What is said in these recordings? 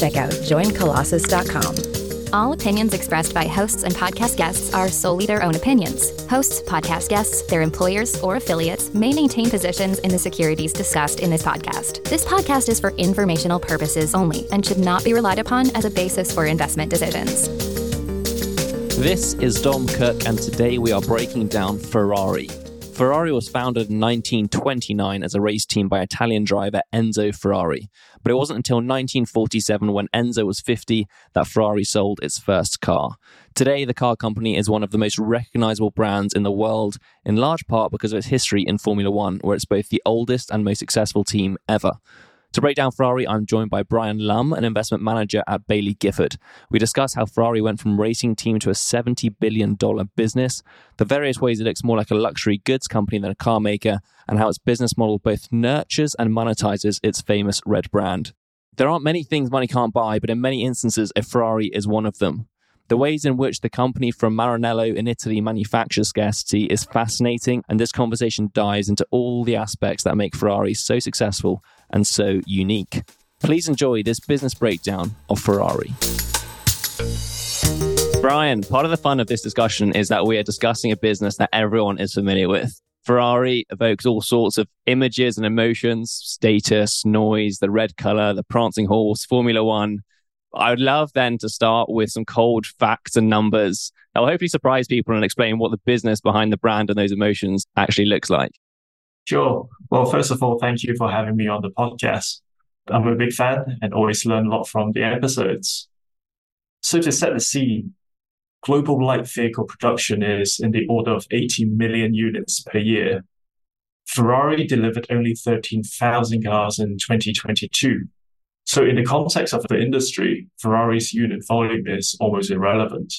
check out joincolossus.com. All opinions expressed by hosts and podcast guests are solely their own opinions. Hosts, podcast guests, their employers, or affiliates may maintain positions in the securities discussed in this podcast. This podcast is for informational purposes only and should not be relied upon as a basis for investment decisions. This is Dom Cooke, and today we are breaking down Ferrari. Ferrari was founded in 1929 as a race team by Italian driver Enzo Ferrari, but it wasn't until 1947 when Enzo was 50 that Ferrari sold its first car. Today, the car company is one of the most recognizable brands in the world, in large part because of its history in Formula One, where it's both the oldest and most successful team ever. To break down Ferrari, I'm joined by Brian Lum, an investment manager at Baillie Gifford. We discuss how Ferrari went from racing team to a $70 billion business, the various ways it looks more like a luxury goods company than a car maker, and how its business model both nurtures and monetizes its famous red brand. There aren't many things money can't buy, but in many instances, a Ferrari is one of them. The ways in which the company from Maranello in Italy manufactures scarcity is fascinating, and this conversation dives into all the aspects that make Ferrari so successful and so unique. Please enjoy this business breakdown of Ferrari. Brian, part of the fun of this discussion is that we are discussing a business that everyone is familiar with. Ferrari evokes all sorts of images and emotions, status, noise, the red color, the prancing horse, Formula One. I would love then to start with some cold facts and numbers that will hopefully surprise people and explain what the business behind the brand and those emotions actually looks like. Sure. Well, first of all, thank you for having me on the podcast. I'm a big fan and always learn a lot from the episodes. So, to set the scene, global light vehicle production is in the order of 80 million units per year. Ferrari delivered only 13,000 cars in 2022. So, in the context of the industry, Ferrari's unit volume is almost irrelevant.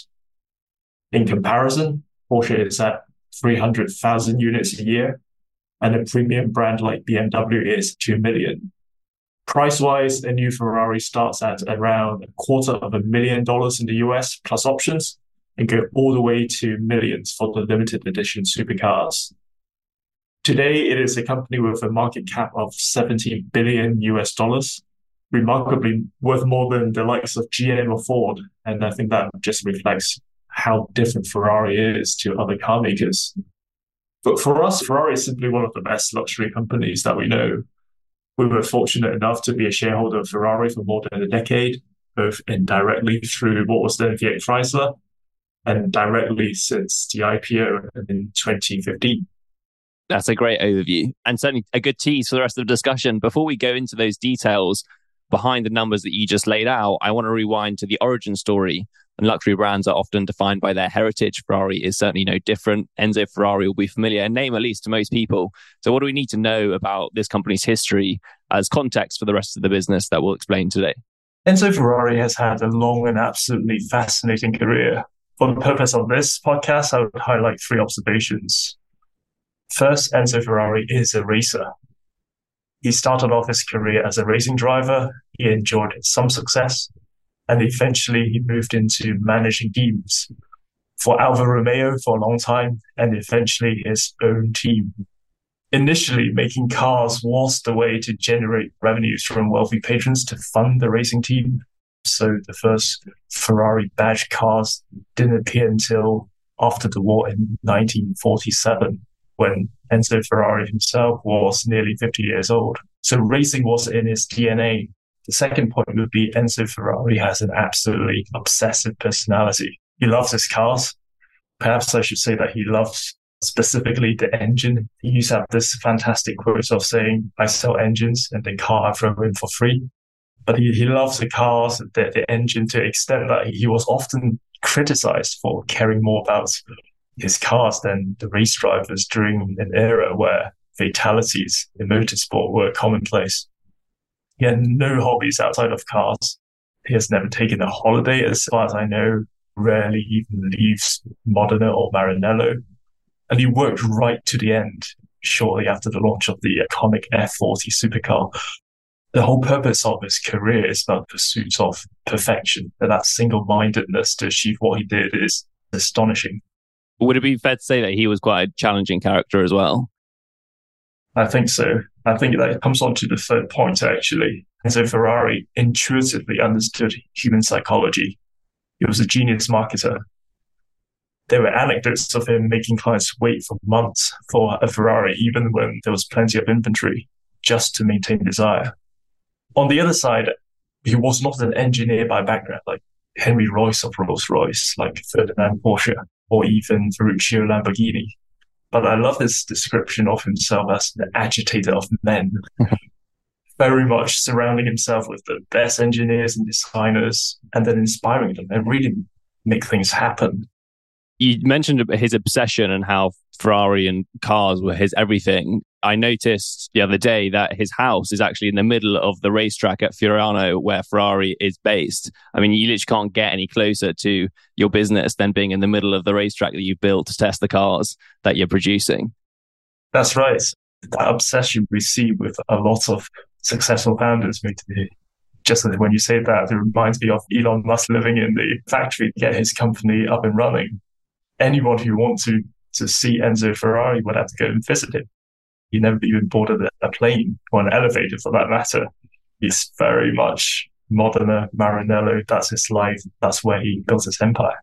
In comparison, Porsche is at 300,000 units a year, and a premium brand like BMW is 2 million. Price wise, a new Ferrari starts at around a quarter of a million dollars in the US plus options and go all the way to millions for the limited edition supercars. Today, it is a company with a market cap of 70 billion US dollars, remarkably worth more than the likes of GM or Ford. And I think that just reflects how different Ferrari is to other car makers. But for us, Ferrari is simply one of the best luxury companies that we know. We were fortunate enough to be a shareholder of Ferrari for more than a decade, both indirectly through what was then Fiat Chrysler and directly since the IPO in 2015. That's a great overview and certainly a good tease for the rest of the discussion. Before we go into those details behind the numbers that you just laid out, I want to rewind to the origin story and luxury brands are often defined by their heritage. Ferrari is certainly no different. Enzo Ferrari will be familiar, a name at least to most people. So, what do we need to know about this company's history as context for the rest of the business that we'll explain today? Enzo Ferrari has had a long and absolutely fascinating career. For the purpose of this podcast, I would highlight three observations. First, Enzo Ferrari is a racer. He started off his career as a racing driver. He enjoyed some success, and eventually he moved into managing teams for Alfa Romeo for a long time and eventually his own team. Initially, making cars was the way to generate revenues from wealthy patrons to fund the racing team. So the first Ferrari badge cars didn't appear until after the war in 1947, when Enzo Ferrari himself was nearly 50 years old. So racing was in his DNA the second point would be Enzo Ferrari has an absolutely obsessive personality. He loves his cars. Perhaps I should say that he loves specifically the engine. He used to have this fantastic quote of saying, I sell engines and the car I throw in for free. But he, he loves the cars, the, the engine to the extent that he was often criticized for caring more about his cars and the race drivers during an era where fatalities in motorsport were commonplace. He had no hobbies outside of cars. He has never taken a holiday, as far as I know, rarely even leaves Modena or Maranello. And he worked right to the end, shortly after the launch of the iconic F40 supercar. The whole purpose of his career is about pursuit of perfection. And that single mindedness to achieve what he did is astonishing. Would it be fair to say that he was quite a challenging character as well? I think so. I think that comes on to the third point, actually. Enzo Ferrari intuitively understood human psychology. He was a genius marketer. There were anecdotes of him making clients wait for months for a Ferrari, even when there was plenty of inventory, just to maintain desire. On the other side, he was not an engineer by background, like Henry Royce of Rolls Royce, like Ferdinand Porsche, or even Ferruccio Lamborghini. But I love this description of himself as the agitator of men. Very much surrounding himself with the best engineers and designers and then inspiring them and really make things happen you mentioned his obsession and how Ferrari and cars were his everything. I noticed the other day that his house is actually in the middle of the racetrack at Fiorano where Ferrari is based. I mean, you literally can't get any closer to your business than being in the middle of the racetrack that you've built to test the cars that you're producing. That's right. That obsession we see with a lot of successful founders. Me Just when you say that, it reminds me of Elon Musk living in the factory to get his company up and running anyone who wants to to see Enzo Ferrari would have to go and visit him. He never even boarded a plane or an elevator for that matter. He's very much Modena, Maranello. That's his life. That's where he built his empire.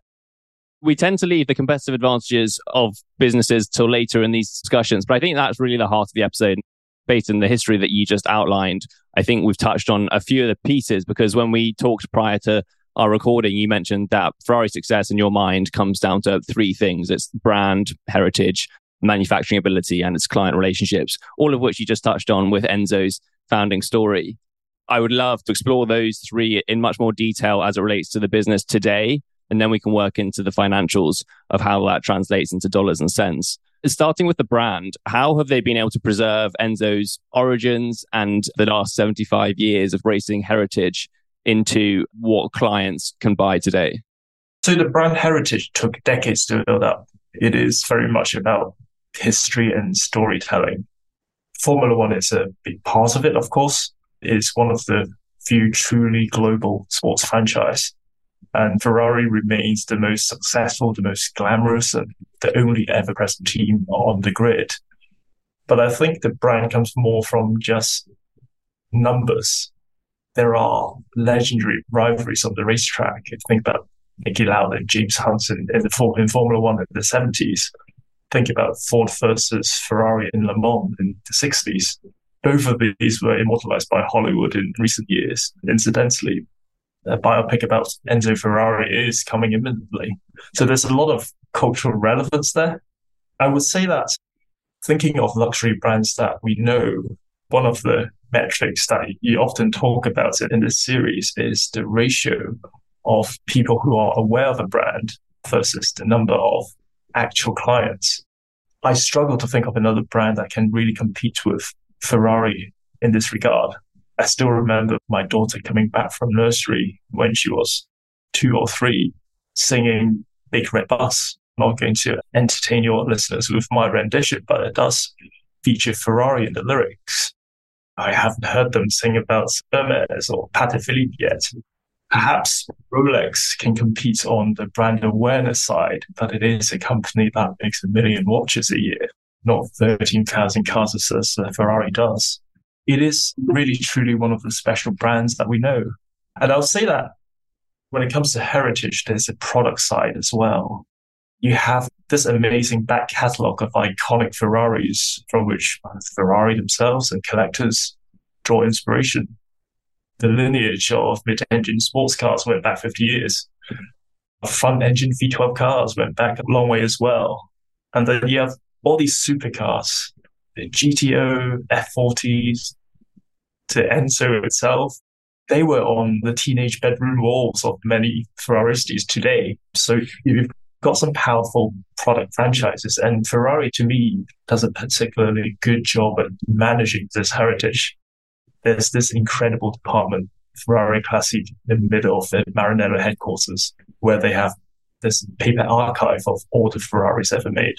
We tend to leave the competitive advantages of businesses till later in these discussions, but I think that's really the heart of the episode. Based on the history that you just outlined, I think we've touched on a few of the pieces because when we talked prior to our recording, you mentioned that Ferrari success in your mind comes down to three things it's brand, heritage, manufacturing ability, and its client relationships, all of which you just touched on with Enzo's founding story. I would love to explore those three in much more detail as it relates to the business today. And then we can work into the financials of how that translates into dollars and cents. Starting with the brand, how have they been able to preserve Enzo's origins and the last 75 years of racing heritage into what clients can buy today? So the brand heritage took decades to build up. It is very much about history and storytelling. Formula One is a big part of it, of course. It's one of the few truly global sports franchise. And Ferrari remains the most successful, the most glamorous, and the only ever present team on the grid. But I think the brand comes more from just numbers there are legendary rivalries on the racetrack. If you think about Niki Lauda and James Hunt in, in, the, in Formula One in the 70s, think about Ford versus Ferrari in Le Mans in the 60s. Both of these were immortalized by Hollywood in recent years. Incidentally, a biopic about Enzo Ferrari is coming imminently. So there's a lot of cultural relevance there. I would say that thinking of luxury brands that we know, one of the metrics that you often talk about it in this series is the ratio of people who are aware of a brand versus the number of actual clients. I struggle to think of another brand that can really compete with Ferrari in this regard. I still remember my daughter coming back from nursery when she was two or three singing Big Red Bus. I'm not going to entertain your listeners with my rendition, but it does feature Ferrari in the lyrics. I haven't heard them sing about Hermes or Patek Philippe yet. Perhaps Rolex can compete on the brand awareness side, but it is a company that makes a million watches a year, not 13,000 cars as uh, Ferrari does. It is really truly one of the special brands that we know. And I'll say that when it comes to heritage, there's a product side as well. You have this amazing back catalogue of iconic Ferraris from which uh, Ferrari themselves and collectors draw inspiration. The lineage of mid-engine sports cars went back 50 years. Front engine V12 cars went back a long way as well. And then you have all these supercars, the GTO, F40s, to Enzo itself. They were on the teenage bedroom walls of many Ferraristas today. So you've got some powerful product franchises. And Ferrari, to me, does a particularly good job at managing this heritage. There's this incredible department Ferrari Classic in the middle of the Maranello headquarters, where they have this paper archive of all the Ferraris ever made.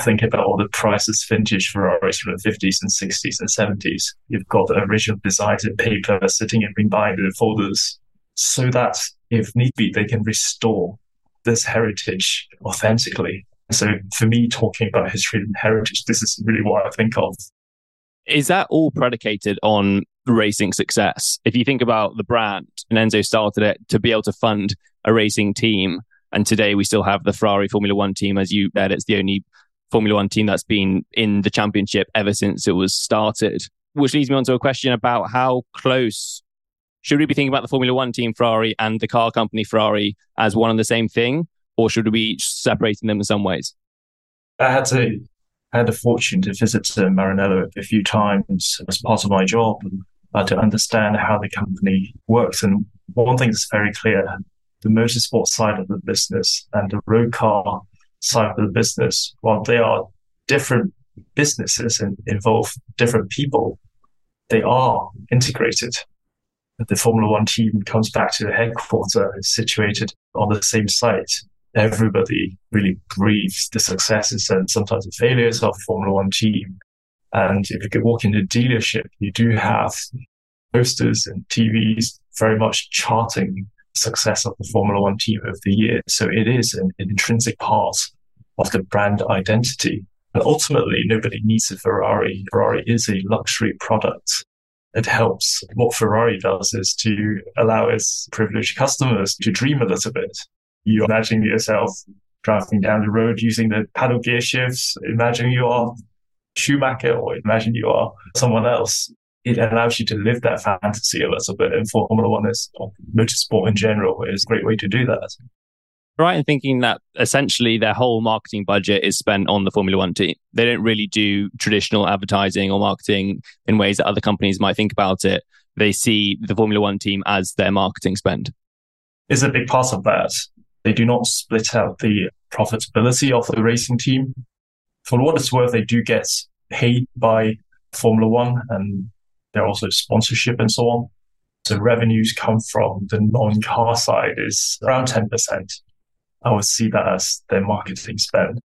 Think about all the prices, vintage Ferraris from the 50s and 60s and 70s. You've got the original designs in paper sitting in rebinded folders so that if need be, they can restore this heritage authentically. So for me, talking about history and heritage, this is really what I think of. Is that all predicated on racing success? If you think about the brand, and Enzo started it to be able to fund a racing team. And today we still have the Ferrari Formula One team. As you said, it's the only Formula One team that's been in the championship ever since it was started. Which leads me on to a question about how close should we be thinking about the Formula One team Ferrari and the car company Ferrari as one and the same thing, or should we be separating them in some ways? I had to had the fortune to visit Maranello a few times as part of my job uh, to understand how the company works. And one thing that's very clear: the motorsport side of the business and the road car side of the business, while they are different businesses and involve different people, they are integrated the Formula One team comes back to the headquarters, situated on the same site. Everybody really breathes the successes and sometimes the failures of Formula One team. And if you could walk into a dealership, you do have posters and TVs very much charting the success of the Formula One team over the year. So it is an, an intrinsic part of the brand identity. And ultimately, nobody needs a Ferrari. Ferrari is a luxury product it helps. What Ferrari does is to allow its privileged customers to dream a little bit. You imagine yourself driving down the road using the paddle gear shifts. Imagine you are Schumacher or imagine you are someone else. It allows you to live that fantasy a little bit. And Formula One is, or uh, motorsport in general, is a great way to do that right in thinking that essentially their whole marketing budget is spent on the Formula One team. They don't really do traditional advertising or marketing in ways that other companies might think about it. They see the Formula One team as their marketing spend. Is a big part of that. They do not split out the profitability of the racing team. For what it's worth, they do get paid by Formula One and there are also sponsorship and so on. So revenues come from the non-car side is around 10%. I would see that as their marketing spend.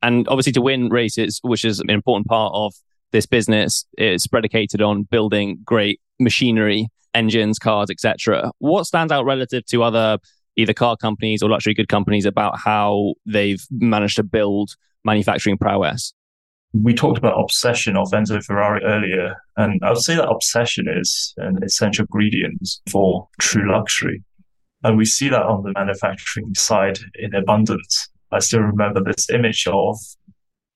And obviously, to win races, which is an important part of this business, it's predicated on building great machinery, engines, cars, etc. What stands out relative to other either car companies or luxury good companies about how they've managed to build manufacturing prowess? We talked about obsession of Enzo Ferrari earlier, and I would say that obsession is an essential ingredient for true luxury. And we see that on the manufacturing side in abundance. I still remember this image of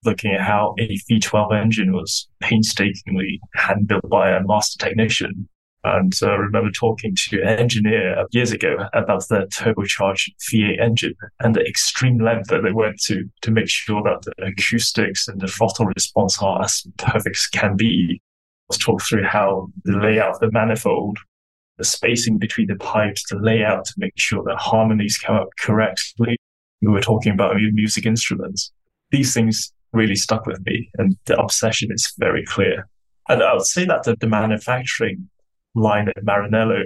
looking at how a V12 engine was painstakingly hand built by a master technician. And uh, I remember talking to an engineer years ago about the turbocharged V8 engine and the extreme length that they went to to make sure that the acoustics and the throttle response are as perfect as can be. Let's talk through how the layout of the manifold the spacing between the pipes, the layout to make sure that harmonies come up correctly. We were talking about music instruments. These things really stuck with me and the obsession is very clear. And I would say that the, the manufacturing line at Maranello,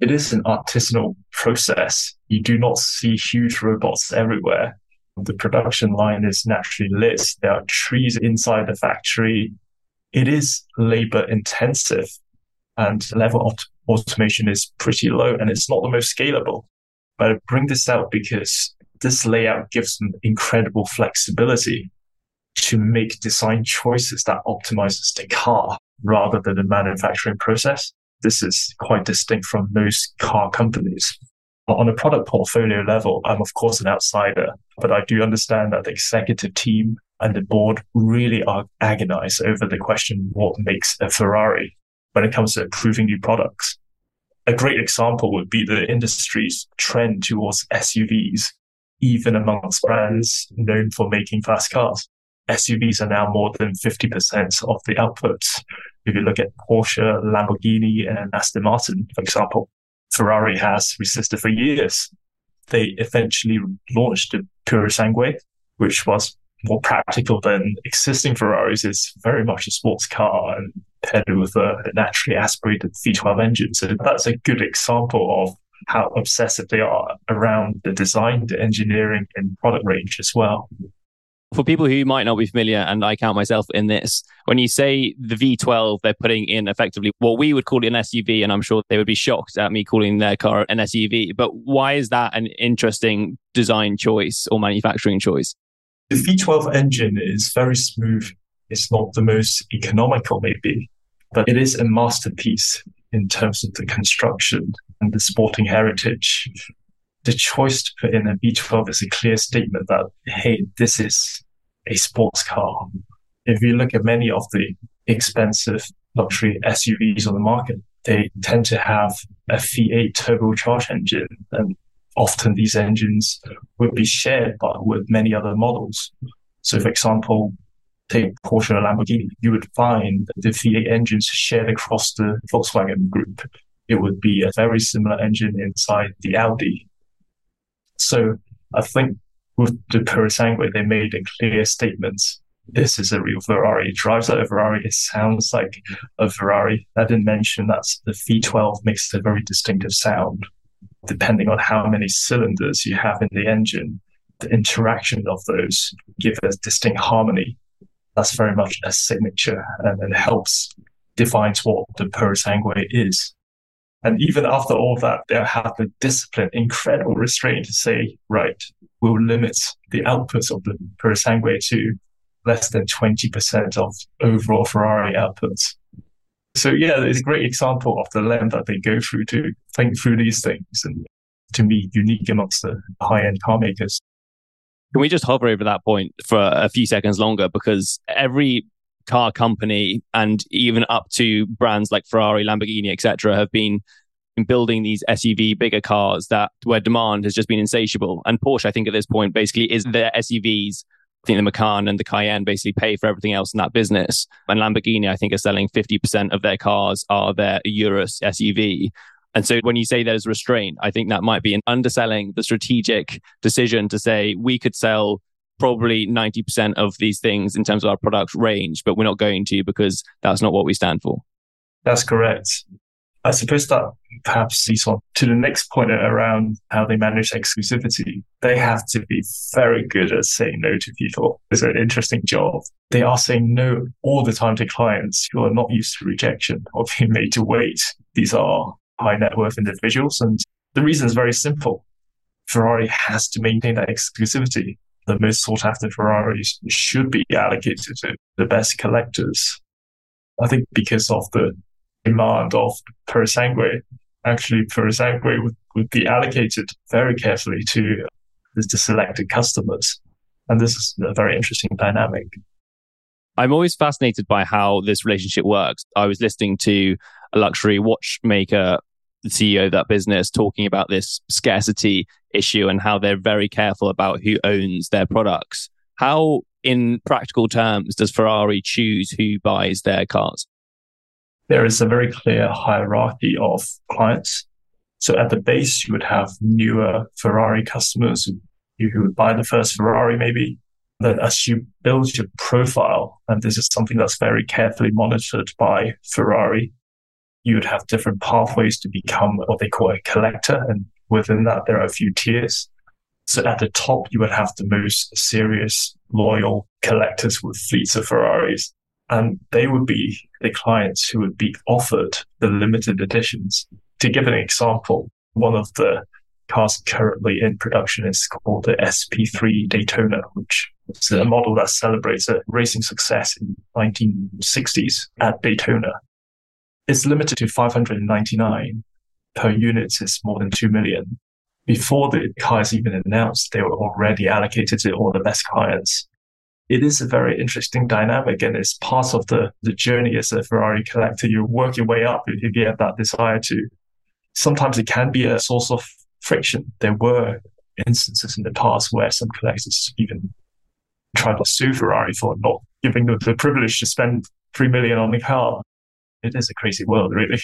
it is an artisanal process. You do not see huge robots everywhere. The production line is naturally lit. There are trees inside the factory. It is labor intensive and the level of automation is pretty low and it's not the most scalable. But I bring this out because this layout gives them incredible flexibility to make design choices that optimizes the car rather than the manufacturing process. This is quite distinct from most car companies. On a product portfolio level, I'm of course an outsider, but I do understand that the executive team and the board really are agonized over the question, what makes a Ferrari? when it comes to approving new products. A great example would be the industry's trend towards SUVs, even amongst brands known for making fast cars. SUVs are now more than 50% of the output. If you look at Porsche, Lamborghini, and Aston Martin, for example, Ferrari has resisted for years. They eventually launched the Purosangue, which was more practical than existing Ferraris. It's very much a sports car and paired with a, a naturally aspirated V12 engine. So that's a good example of how obsessive they are around the design, the engineering, and product range as well. For people who might not be familiar, and I count myself in this, when you say the V12, they're putting in effectively what we would call an SUV, and I'm sure they would be shocked at me calling their car an SUV. But why is that an interesting design choice or manufacturing choice? The V12 engine is very smooth. It's not the most economical, maybe, but it is a masterpiece in terms of the construction and the sporting heritage. The choice to put in a V12 is a clear statement that, hey, this is a sports car. If you look at many of the expensive luxury SUVs on the market, they tend to have a V8 turbocharged engine. And often these engines would be shared by, with many other models. So, for example, take Porsche or Lamborghini, you would find the V8 engines shared across the Volkswagen group. It would be a very similar engine inside the Audi. So I think with the Purosangue, they made a clear statement. This is a real Ferrari. It drives like a Ferrari. It sounds like a Ferrari. I didn't mention that the V12 makes a very distinctive sound. Depending on how many cylinders you have in the engine, the interaction of those give a distinct harmony that's very much a signature and it helps defines what the Purosangue is. And even after all that, they have the discipline, incredible restraint to say, right, we'll limit the outputs of the Purosangue to less than 20% of overall Ferrari outputs. So yeah, it's a great example of the length that they go through to think through these things and to me unique amongst the high end car makers. Can we just hover over that point for a few seconds longer? Because every car company and even up to brands like Ferrari, Lamborghini, etc., have been building these SUV bigger cars that where demand has just been insatiable. And Porsche, I think at this point, basically is their SUVs. I think the Macan and the Cayenne basically pay for everything else in that business. And Lamborghini, I think, are selling 50% of their cars are their Urus SUV. And so when you say there's restraint, I think that might be an underselling the strategic decision to say we could sell probably 90% of these things in terms of our product range, but we're not going to because that's not what we stand for. That's correct. I suppose that perhaps leads on to the next point around how they manage exclusivity. They have to be very good at saying no to people. It's an interesting job. They are saying no all the time to clients who are not used to rejection or being made to wait. These are high net worth individuals. And the reason is very simple. Ferrari has to maintain that exclusivity. The most sought after Ferraris should be allocated to the best collectors. I think because of the demand of Purosangue, actually Purosangue would, would be allocated very carefully to the selected customers. And this is a very interesting dynamic. I'm always fascinated by how this relationship works. I was listening to a luxury watchmaker the CEO of that business talking about this scarcity issue and how they're very careful about who owns their products. How, in practical terms, does Ferrari choose who buys their cars? There is a very clear hierarchy of clients. So at the base, you would have newer Ferrari customers who, would buy the first Ferrari, maybe. Then as you build your profile, and this is something that's very carefully monitored by Ferrari, you would have different pathways to become what they call a collector. And within that, there are a few tiers. So at the top, you would have the most serious, loyal collectors with fleets of Ferraris. And they would be the clients who would be offered the limited editions. To give an example, one of the cars currently in production is called the SP3 Daytona, which is a model that celebrates a racing success in 1960s at Daytona it's limited to 599 per unit is more than 2 million. Before the car is even announced, they were already allocated to all the best clients. It is a very interesting dynamic and it's part of the, the journey as a Ferrari collector. You work your way up if you have that desire to. Sometimes it can be a source of friction. There were instances in the past where some collectors even tried to sue Ferrari for not giving them the privilege to spend three million on the car it is a crazy world, really.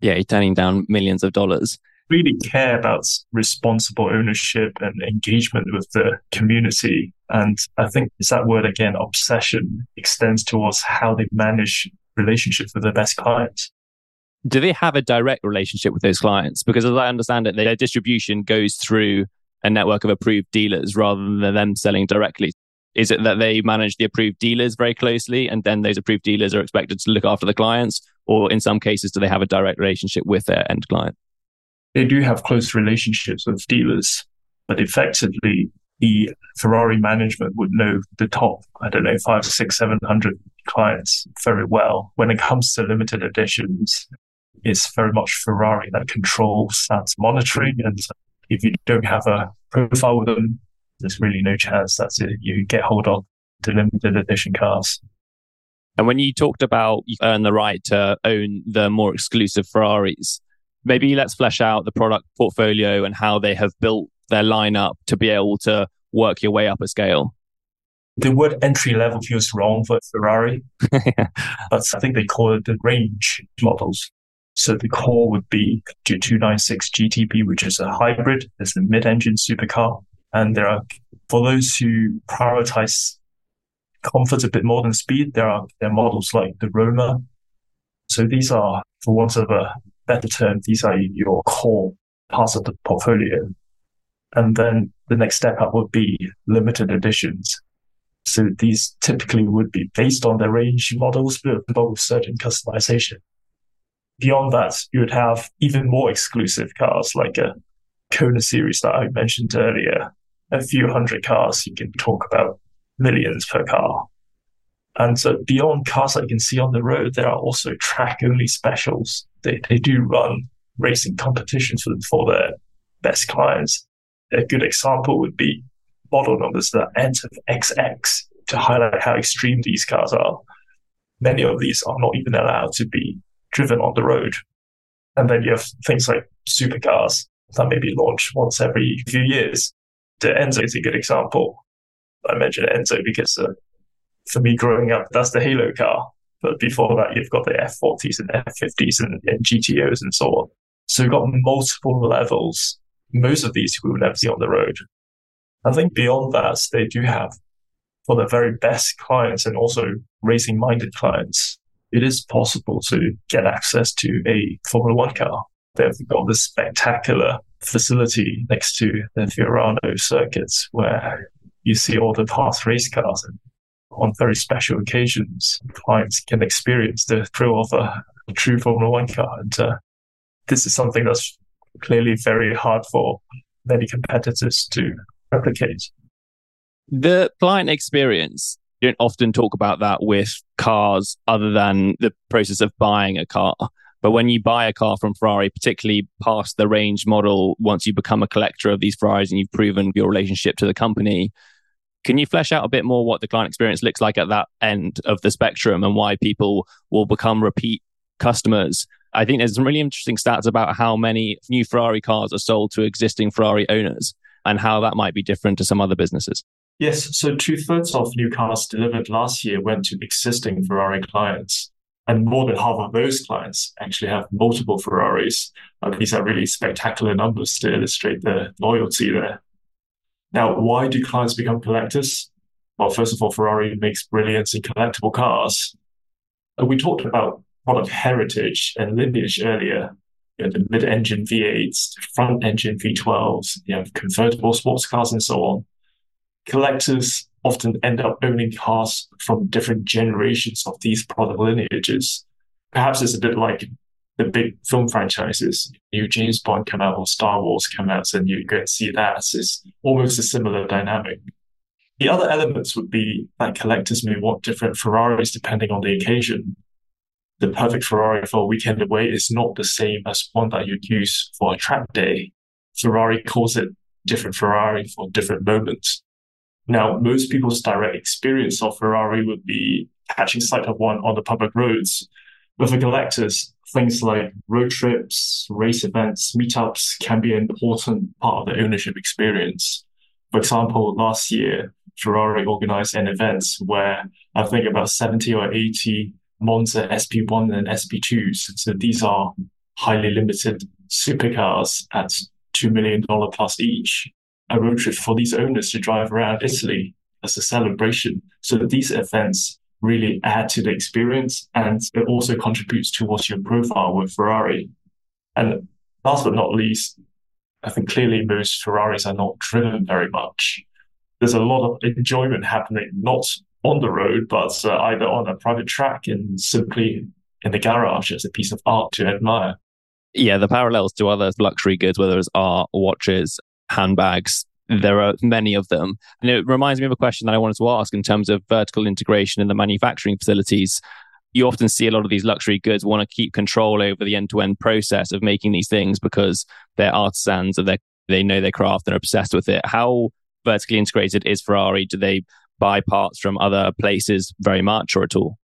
Yeah, you're turning down millions of dollars. really care about responsible ownership and engagement with the community. And I think it's that word again, obsession extends towards how they manage relationships with their best clients. Do they have a direct relationship with those clients? Because as I understand it, their distribution goes through a network of approved dealers rather than them selling directly. Is it that they manage the approved dealers very closely and then those approved dealers are expected to look after the clients? Or in some cases, do they have a direct relationship with their end client? They do have close relationships with dealers, but effectively, the Ferrari management would know the top, I don't know, five, six, seven hundred clients very well. When it comes to limited editions, it's very much Ferrari that controls that monitoring. And if you don't have a profile with them, there's really no chance that you get hold of the limited edition cars. And when you talked about you earn the right to own the more exclusive Ferraris, maybe let's flesh out the product portfolio and how they have built their lineup to be able to work your way up a scale. The word entry level feels wrong for Ferrari, but I think they call it the range models. So the core would be the 296 GTB, which is a hybrid. It's a mid-engine supercar. And there are, for those who prioritize comfort a bit more than speed, there are, there are models like the Roma. So these are, for want of a better term, these are your core parts of the portfolio. And then the next step up would be limited editions. So these typically would be based on the range models, but with certain customization. Beyond that, you would have even more exclusive cars like a Kona series that I mentioned earlier, a few hundred cars, you can talk about millions per car. And so beyond cars that you can see on the road, there are also track only specials. They, they do run racing competitions for, for their best clients. A good example would be model numbers that end with XX to highlight how extreme these cars are. Many of these are not even allowed to be driven on the road. And then you have things like supercars that may be launched once every few years Enzo is a good example. I mentioned Enzo because uh, for me growing up, that's the Halo car. But before that, you've got the F40s and F50s and, and GTOs and so on. So you've got multiple levels. Most of these we will never see on the road. I think beyond that, they do have for the very best clients and also racing minded clients, it is possible to get access to a Formula One car. They've got this spectacular facility next to the Fiorano circuits where you see all the past race cars and on very special occasions, clients can experience the thrill of a, true Formula One car. And uh, this is something that's clearly very hard for many competitors to replicate. The client experience, you don't often talk about that with cars other than the process of buying a car. But when you buy a car from Ferrari, particularly past the range model, once you become a collector of these Ferraris and you've proven your relationship to the company, can you flesh out a bit more what the client experience looks like at that end of the spectrum and why people will become repeat customers? I think there's some really interesting stats about how many new Ferrari cars are sold to existing Ferrari owners and how that might be different to some other businesses. Yes, so two thirds of new cars delivered last year went to existing Ferrari clients. And more than half of those clients actually have multiple Ferraris. Uh, these are really spectacular numbers to illustrate the loyalty there. Now, why do clients become collectors? Well, first of all, Ferrari makes brilliance in collectible cars. Uh, we talked about product heritage and lineage earlier. You know, the mid-engine V8s, front-engine V12s, you have convertible sports cars, and so on. Collectors often end up owning cars from different generations of these product lineages. Perhaps it's a bit like the big film franchises. New James Bond come out or Star Wars come out, and you go and see that. It's almost a similar dynamic. The other elements would be that collectors may want different Ferraris depending on the occasion. The perfect Ferrari for a weekend away is not the same as one that you'd use for a track day. Ferrari calls it different Ferrari for different moments. Now, most people's direct experience of Ferrari would be catching sight of one on the public roads. But for collectors, things like road trips, race events, meetups can be an important part of the ownership experience. For example, last year, Ferrari organized an event where I think about 70 or 80 Monza SP1 and SP2s. So these are highly limited supercars at $2 million plus each. A road trip for these owners to drive around Italy as a celebration. So that these events really add to the experience and it also contributes towards your profile with Ferrari. And last but not least, I think clearly most Ferraris are not driven very much. There's a lot of enjoyment happening, not on the road, but uh, either on a private track and simply in the garage as a piece of art to admire. Yeah, the parallels to other luxury goods, whether it's art, watches, handbags, there are many of them. And it reminds me of a question that I wanted to ask in terms of vertical integration in the manufacturing facilities. You often see a lot of these luxury goods want to keep control over the end to end process of making these things because they're artisans and they they know their craft and are obsessed with it. How vertically integrated is Ferrari? Do they buy parts from other places very much or at all?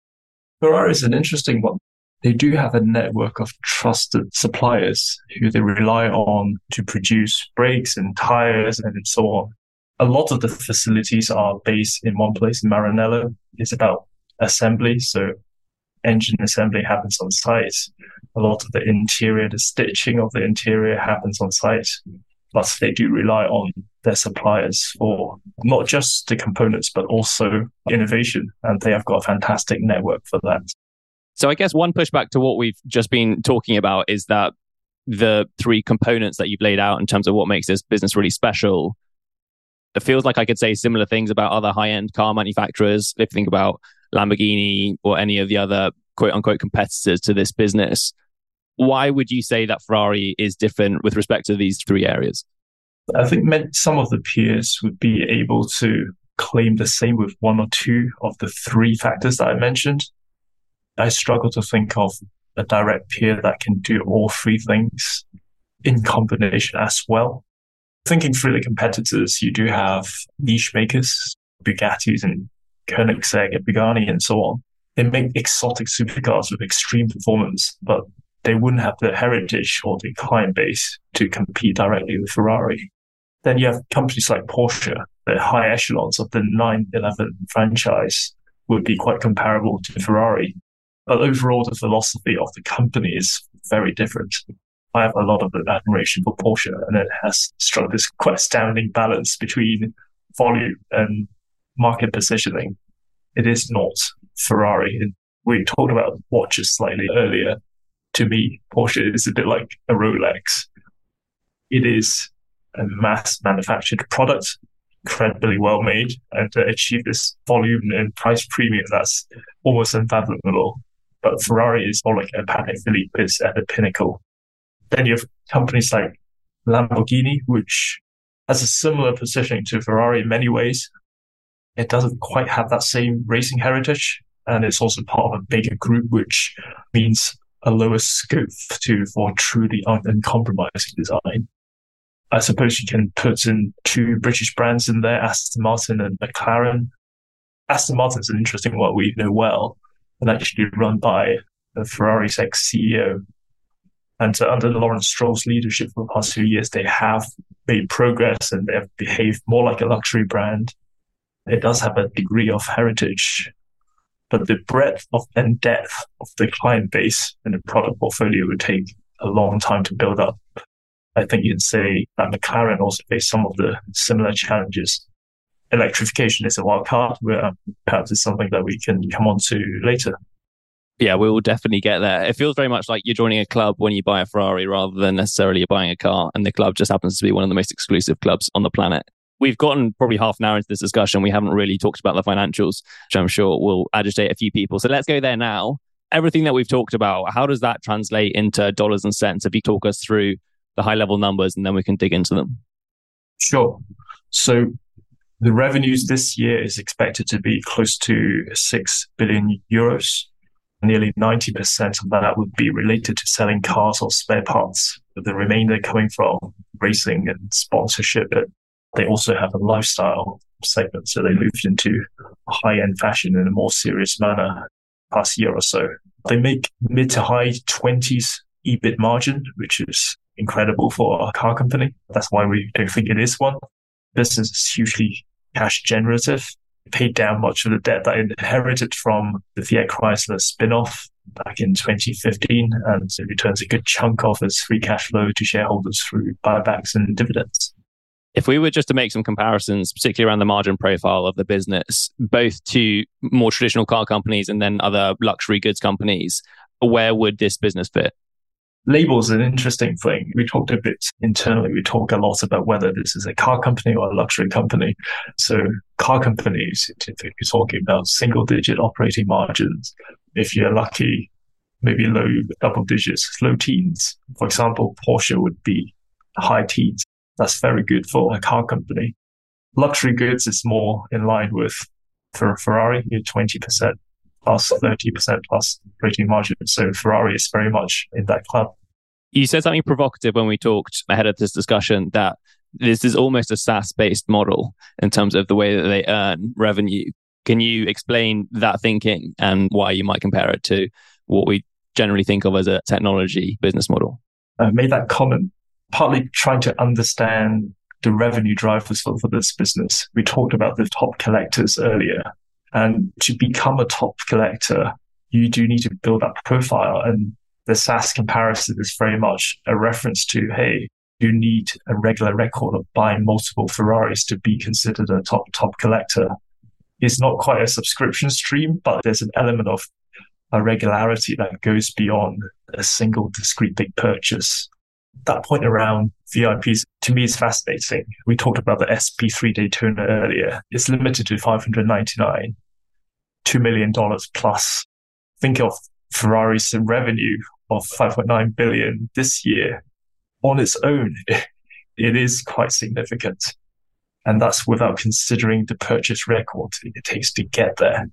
Ferrari is an interesting one they do have a network of trusted suppliers who they rely on to produce brakes and tires and so on. A lot of the facilities are based in one place in Maranello. It's about assembly. So engine assembly happens on site. A lot of the interior, the stitching of the interior happens on site. But they do rely on their suppliers for not just the components, but also innovation. And they have got a fantastic network for that. So I guess one pushback to what we've just been talking about is that the three components that you've laid out in terms of what makes this business really special. It feels like I could say similar things about other high end car manufacturers. If you think about Lamborghini or any of the other quote unquote competitors to this business, why would you say that Ferrari is different with respect to these three areas? I think some of the peers would be able to claim the same with one or two of the three factors that I mentioned. I struggle to think of a direct peer that can do all three things in combination as well. Thinking through the competitors, you do have niche makers, Bugattis and Koenigsegg and Pagani and so on. They make exotic supercars with extreme performance, but they wouldn't have the heritage or the client base to compete directly with Ferrari. Then you have companies like Porsche, the high echelons of the 911 franchise would be quite comparable to Ferrari. But overall, the philosophy of the company is very different. I have a lot of admiration for Porsche, and it has struck this quite astounding balance between volume and market positioning. It is not Ferrari. And we talked about watches slightly earlier. To me, Porsche is a bit like a Rolex. It is a mass manufactured product, incredibly well made, and to achieve this volume and price premium that's almost unfathomable but Ferrari is more like a Patek Philippe is at the pinnacle. Then you have companies like Lamborghini, which has a similar positioning to Ferrari in many ways. It doesn't quite have that same racing heritage, and it's also part of a bigger group, which means a lower scope to for truly uncompromising design. I suppose you can put in two British brands in there, Aston Martin and McLaren. Aston Martin is an interesting one we know well and actually run by Ferrari's ex CEO. And uh, under Lawrence Stroll's leadership for the past few years, they have made progress and they have behaved more like a luxury brand. It does have a degree of heritage, but the breadth of and depth of the client base and the product portfolio would take a long time to build up. I think you'd say that McLaren also faced some of the similar challenges electrification is a wild card. Where um, perhaps it's something that we can come on to later. Yeah, we will definitely get there. It feels very much like you're joining a club when you buy a Ferrari rather than necessarily you're buying a car. And the club just happens to be one of the most exclusive clubs on the planet. We've gotten probably half an hour into this discussion. We haven't really talked about the financials, which I'm sure will agitate a few people. So let's go there now. Everything that we've talked about, how does that translate into dollars and cents? If you talk us through the high level numbers and then we can dig into them. Sure. So the revenues this year is expected to be close to 6 billion euros. Nearly 90% of that would be related to selling cars or spare parts, the remainder coming from racing and sponsorship. But they also have a lifestyle segment, so they moved into high end fashion in a more serious manner past year or so. They make mid to high 20s EBIT margin, which is incredible for a car company. That's why we don't think it is one business is hugely cash generative. It paid down much of the debt that it inherited from the Fiat Chrysler spin-off back in 2015 and so it returns a good chunk of its free cash flow to shareholders through buybacks and dividends. If we were just to make some comparisons, particularly around the margin profile of the business, both to more traditional car companies and then other luxury goods companies, where would this business fit? Labels an interesting thing. We talked a bit internally. We talk a lot about whether this is a car company or a luxury company. So car companies, if you're talking about single digit operating margins, if you're lucky, maybe low double digits, low teens. For example, Porsche would be high teens. That's very good for a car company. Luxury goods is more in line with for Ferrari, 20% plus 30% plus operating margin. So Ferrari is very much in that club. You said something provocative when we talked ahead of this discussion that this is almost a SaaS based model in terms of the way that they earn revenue. Can you explain that thinking and why you might compare it to what we generally think of as a technology business model? I made that comment partly trying to understand the revenue drivers for, for this business. We talked about the top collectors earlier. And to become a top collector, you do need to build that profile. And the SaaS comparison is very much a reference to, hey, you need a regular record of buying multiple Ferraris to be considered a top, top collector. It's not quite a subscription stream, but there's an element of a regularity that goes beyond a single discrete big purchase. That point around VIPs to me is fascinating. We talked about the SP3 Daytona earlier. It's limited to 599. $2 million plus. Think of Ferrari's revenue of 5.9 billion this year on its own. It is quite significant. And that's without considering the purchase record it takes to get there.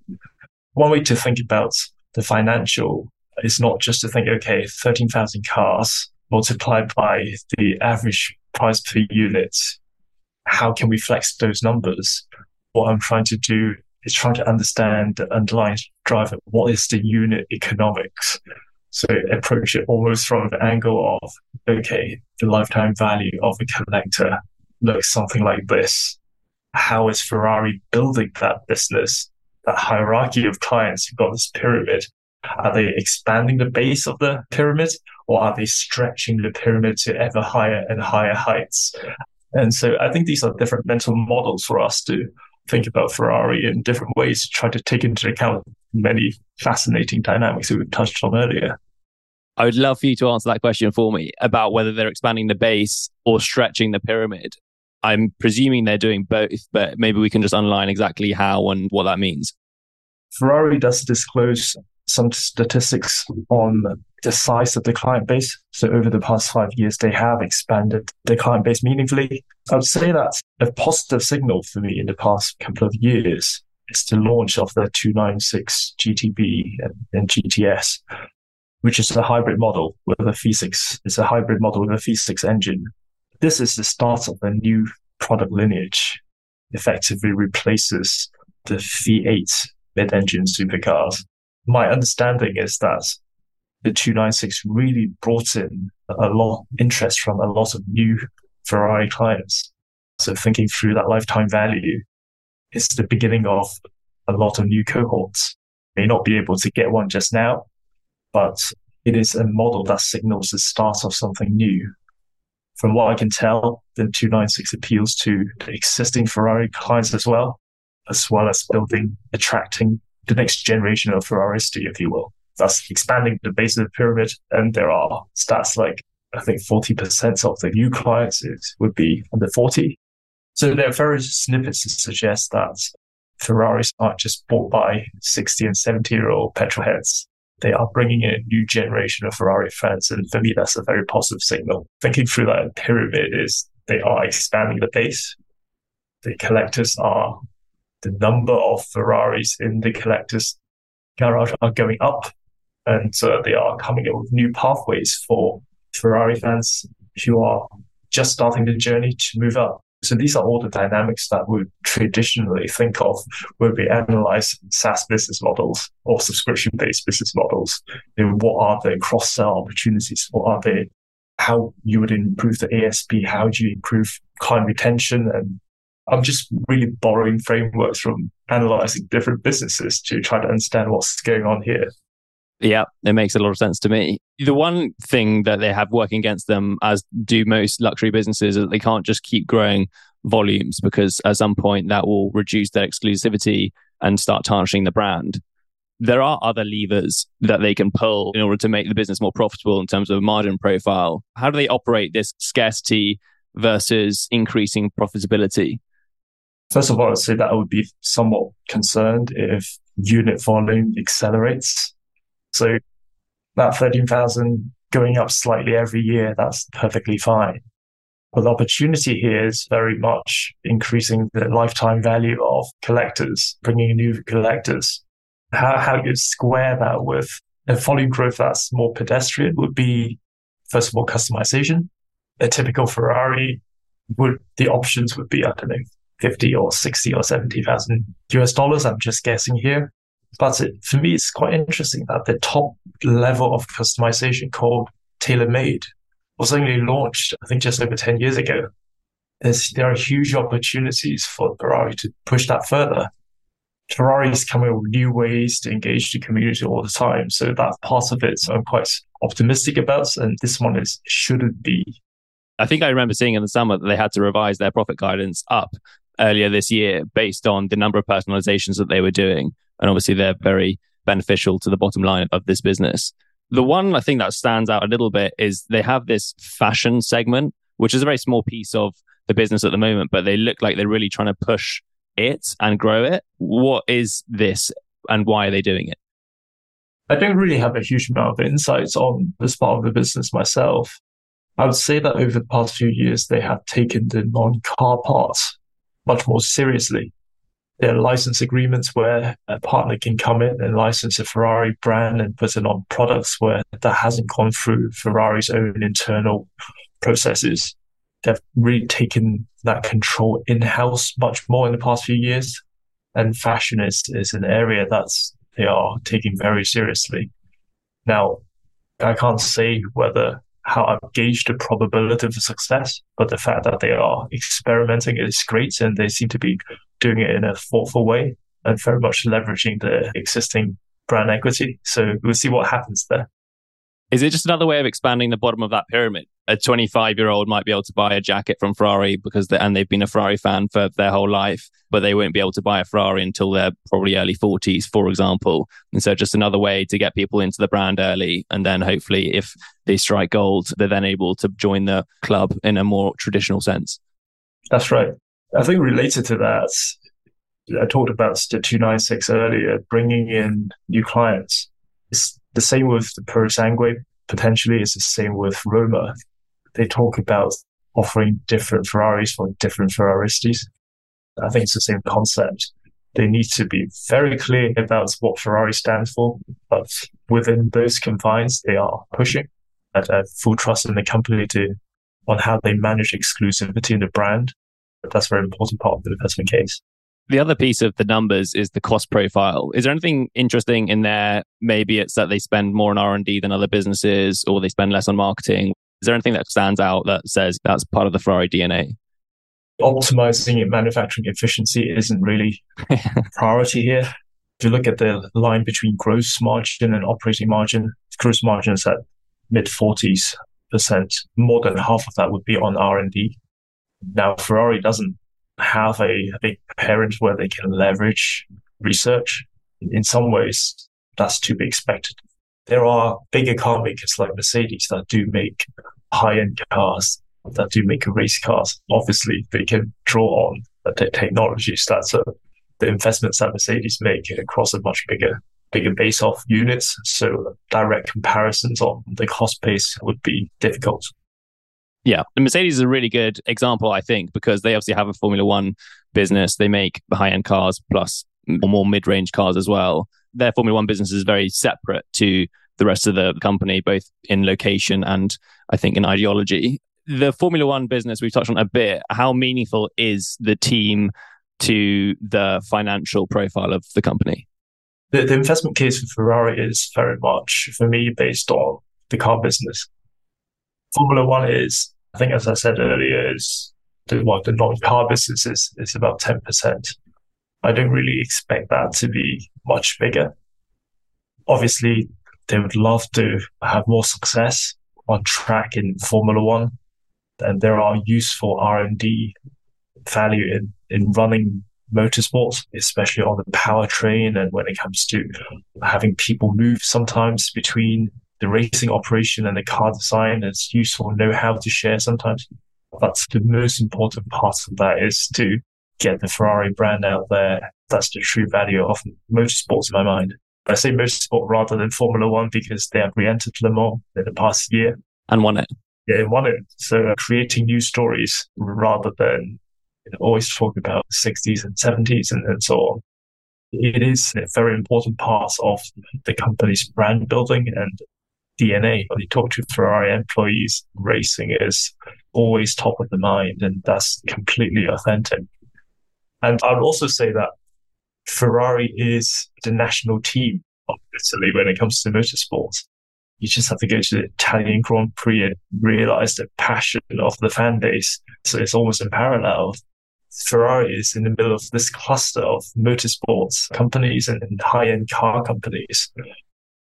One way to think about the financial is not just to think, okay, 13,000 cars multiplied by the average price per unit. How can we flex those numbers? What I'm trying to do is trying to understand the underlying driver. What is the unit economics? So approach it almost from the angle of, okay, the lifetime value of a collector looks something like this. How is Ferrari building that business? That hierarchy of clients, you've got this pyramid. Are they expanding the base of the pyramid or are they stretching the pyramid to ever higher and higher heights? And so I think these are different mental models for us to think about Ferrari in different ways to try to take into account many fascinating dynamics that we've touched on earlier. I would love for you to answer that question for me about whether they're expanding the base or stretching the pyramid. I'm presuming they're doing both, but maybe we can just underline exactly how and what that means. Ferrari does disclose some statistics on the size of the client base. So over the past five years, they have expanded the client base meaningfully. I would say that's a positive signal for me in the past couple of years. It's the launch of the 296 GTB and, and GTS, which is a hybrid model with a V6. It's a hybrid model with a V6 engine. This is the start of a new product lineage. Effectively replaces the V8 mid-engine supercars my understanding is that the 296 really brought in a lot of interest from a lot of new Ferrari clients. So thinking through that lifetime value, it's the beginning of a lot of new cohorts. May not be able to get one just now, but it is a model that signals the start of something new. From what I can tell, the 296 appeals to the existing Ferrari clients as well, as well as building, attracting the next generation of Ferraristi, if you will. Thus expanding the base of the pyramid. And there are stats like I think 40% of the new clients would be under 40. So there are various snippets to suggest that Ferraris aren't just bought by 60 and 70 year old petrol heads. They are bringing in a new generation of Ferrari fans. And for me, that's a very positive signal. Thinking through that pyramid is they are expanding the base. The collectors are the number of Ferraris in the collectors garage are going up and uh, they are coming up with new pathways for Ferrari fans who are just starting the journey to move up. So these are all the dynamics that we traditionally think of when we analyze SaaS business models or subscription based business models. You know, what are the cross sell opportunities? What are they? How you would improve the ASP? How do you improve client retention and I'm just really borrowing frameworks from analyzing different businesses to try to understand what's going on here. Yeah, it makes a lot of sense to me. The one thing that they have working against them, as do most luxury businesses, is that they can't just keep growing volumes because at some point that will reduce their exclusivity and start tarnishing the brand. There are other levers that they can pull in order to make the business more profitable in terms of margin profile. How do they operate this scarcity versus increasing profitability? First of all, I'd say that I would be somewhat concerned if unit volume accelerates. So that 13,000 going up slightly every year, that's perfectly fine. But the opportunity here is very much increasing the lifetime value of collectors, bringing new collectors. How, how you square that with a volume growth that's more pedestrian would be, first of all, customization. A typical Ferrari would, the options would be, I don't know, 50 or 60 or 70,000 US dollars. I'm just guessing here. But it, for me, it's quite interesting that the top level of customization called tailor made was only launched, I think, just over 10 years ago. There's, there are huge opportunities for Ferrari to push that further. Ferrari is coming with new ways to engage the community all the time. So that part of it, I'm quite optimistic about. And this one is shouldn't be. I think I remember seeing in the summer that they had to revise their profit guidance up earlier this year based on the number of personalizations that they were doing. And obviously, they're very beneficial to the bottom line of this business. The one I think that stands out a little bit is they have this fashion segment, which is a very small piece of the business at the moment, but they look like they're really trying to push it and grow it. What is this and why are they doing it? I don't really have a huge amount of insights on this part of the business myself. I would say that over the past few years, they have taken the non car parts much more seriously. There are license agreements where a partner can come in and license a Ferrari brand and put it on products where that hasn't gone through Ferrari's own internal processes. They've really taken that control in house much more in the past few years. And fashion is, is an area that's they are taking very seriously. Now, I can't say whether how I've gauged the probability of success, but the fact that they are experimenting is great and they seem to be doing it in a thoughtful way and very much leveraging the existing brand equity. So we'll see what happens there. Is it just another way of expanding the bottom of that pyramid? A 25 year old might be able to buy a jacket from Ferrari because they, and they've been a Ferrari fan for their whole life, but they won't be able to buy a Ferrari until they're probably early 40s, for example. And so just another way to get people into the brand early. And then hopefully if they strike gold, they're then able to join the club in a more traditional sense. That's right. I think related to that, I talked about the 296 earlier, bringing in new clients. It's the same with the Purosangue. Potentially, it's the same with Roma. They talk about offering different Ferraris for different Ferraristas. I think it's the same concept. They need to be very clear about what Ferrari stands for, but within those confines, they are pushing. And have full trust in the company to on how they manage exclusivity in the brand. But that's a very important part of the investment case. The other piece of the numbers is the cost profile. Is there anything interesting in there? Maybe it's that they spend more on R&D than other businesses or they spend less on marketing. Is there anything that stands out that says that's part of the Ferrari DNA? Optimizing manufacturing efficiency isn't really a priority here. If you look at the line between gross margin and operating margin, gross margin is at mid 40s percent. More than half of that would be on R&D. Now, Ferrari doesn't have a, a big parent where they can leverage research. In some ways, that's to be expected. There are bigger car makers like Mercedes that do make high end cars, that do make race cars. Obviously, they can draw on the technologies that uh, the investments that Mercedes make across a much bigger bigger base of units. So direct comparisons on the cost base would be difficult. Yeah, the Mercedes is a really good example, I think, because they obviously have a Formula One business. They make high end cars plus more mid range cars as well. Their Formula One business is very separate to the rest of the company, both in location and I think in ideology. The Formula One business we've touched on a bit. How meaningful is the team to the financial profile of the company? The, the investment case for Ferrari is very much, for me, based on the car business. Formula One is, I think, as I said earlier, is the, well, the non-car business is, is about 10%. I don't really expect that to be much bigger. Obviously, they would love to have more success on track in Formula One, and there are useful R and D value in in running motorsports, especially on the powertrain and when it comes to having people move sometimes between the racing operation and the car design. It's useful know how to share sometimes. That's the most important part of that is to get the Ferrari brand out there. That's the true value of motorsports in my mind. I say motorsport rather than Formula One because they have re-entered Le Mans in the past year and won it. Yeah, won it. So uh, creating new stories rather than you know, always talk about the 60s and 70s and, and so on. It is a very important part of the company's brand building and DNA. When you talk to Ferrari employees, racing is always top of the mind, and that's completely authentic. And I would also say that Ferrari is the national team of Italy when it comes to motorsports. You just have to go to the Italian Grand Prix and realize the passion of the fan base. So it's almost unparalleled. Ferrari is in the middle of this cluster of motorsports companies and, high end car companies.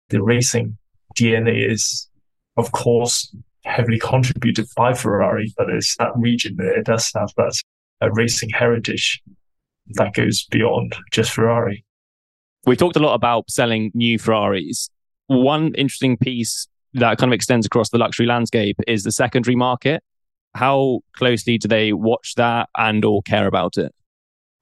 The racing DNA is, of course, heavily contributed by Ferrari, but it's that region. That it does have that a racing heritage that goes beyond just Ferrari. We talked a lot about selling new Ferraris. One interesting piece that kind of extends across the luxury landscape is the secondary market. How closely do they watch that and or care about it?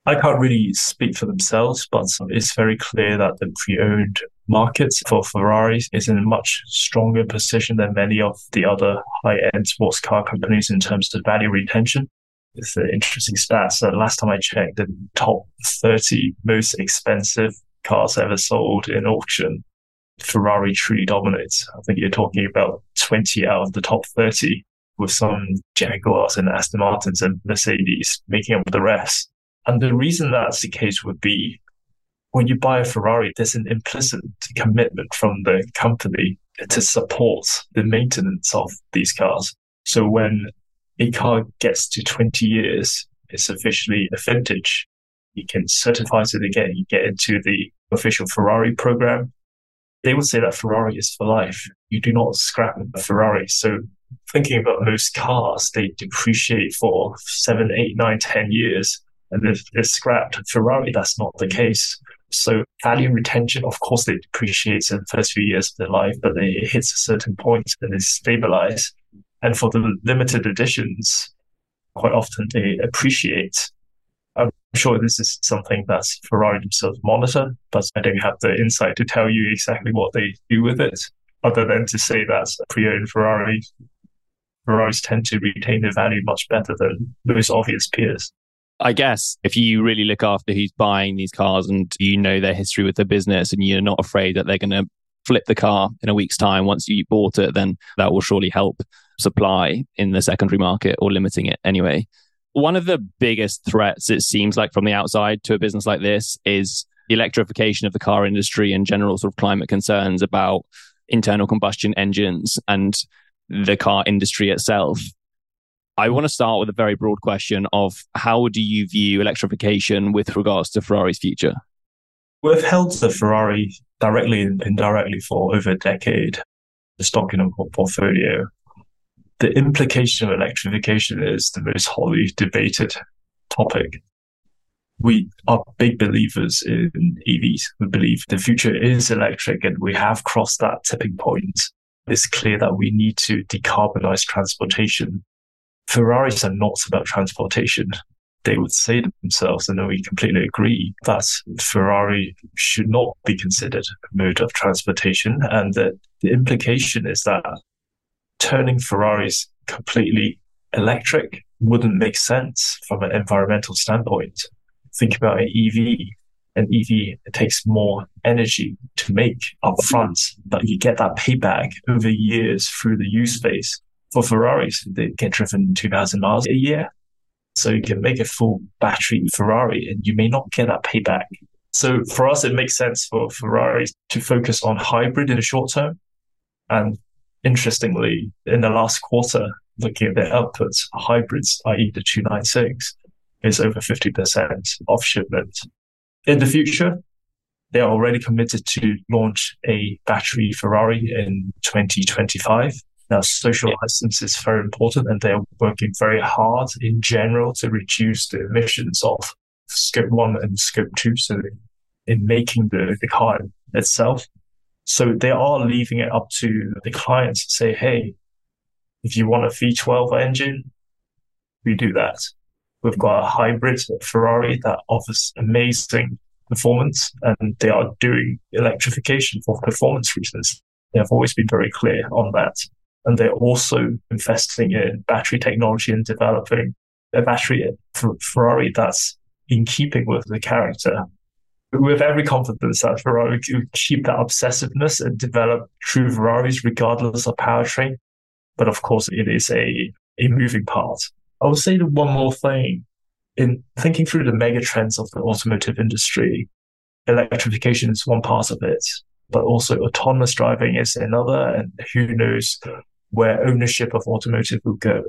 I can't really speak for themselves, but it's very clear that the pre-owned market for Ferraris is in a much stronger position than many of the other high-end sports car companies in terms of value retention. It's an interesting stat. So last time I checked, the top 30 most expensive cars ever sold in auction, Ferrari truly dominates. I think you're talking about 20 out of the top 30 with some Jaguars and Aston Martins and Mercedes making up the rest. And the reason that's the case would be when you buy a Ferrari, there's an implicit commitment from the company to support the maintenance of these cars. So when a car gets to 20 years, it's officially a vintage. You can certify it again. You get into the official Ferrari program. They would say that Ferrari is for life. You do not scrap a Ferrari. So thinking about most cars, they depreciate for seven, eight, nine, ten years. And if they're scrapped, Ferrari, that's not the case. So value retention, of course, they depreciate in the first few years of their life, but it hits a certain point and they stabilize. And for the limited editions, quite often they appreciate. I'm sure this is something that Ferrari themselves monitor, but I don't have the insight to tell you exactly what they do with it, other than to say that pre-owned Ferrari Ferraris tend to retain their value much better than most obvious peers. I guess if you really look after who's buying these cars and you know their history with the business and you're not afraid that they're going to flip the car in a week's time once you bought it, then that will surely help supply in the secondary market or limiting it anyway. One of the biggest threats, it seems like from the outside to a business like this, is the electrification of the car industry and general sort of climate concerns about internal combustion engines and the car industry itself. I want to start with a very broad question of how do you view electrification with regards to Ferrari's future? We've held the Ferrari directly and indirectly for over a decade, the stock in our portfolio the implication of electrification is the most hotly debated topic. We are big believers in EVs. We believe the future is electric and we have crossed that tipping point. It's clear that we need to decarbonize transportation. Ferraris are not about transportation. They would say themselves, and we completely agree, that Ferrari should not be considered a mode of transportation. And that the implication is that turning Ferraris completely electric wouldn't make sense from an environmental standpoint. Think about an EV. An EV takes more energy to make upfront, but you get that payback over years through the use phase. For Ferraris, they get driven 2,000 miles a year. So you can make a full battery Ferrari and you may not get that payback. So for us, it makes sense for Ferraris to focus on hybrid in the short term and interestingly, in the last quarter, looking at their outputs, hybrids, i.e. the 296, is over 50% of shipment. In the future, they are already committed to launch a battery Ferrari in 2025. Now, social license is very important, and they're working very hard in general to reduce the emissions of scope one and scope two. So, in making the, the car itself. So, they are leaving it up to the clients to say, hey, if you want a V12 engine, we do that. We've got a hybrid Ferrari that offers amazing performance, and they are doing electrification for performance reasons. They have always been very clear on that. And they're also investing in battery technology and developing a battery Ferrari that's in keeping with the character. With every confidence that Ferrari will keep that obsessiveness and develop true Ferraris regardless of powertrain. But of course, it is a, a moving part. I will say one more thing in thinking through the mega trends of the automotive industry. Electrification is one part of it, but also autonomous driving is another. And who knows where ownership of automotive will go.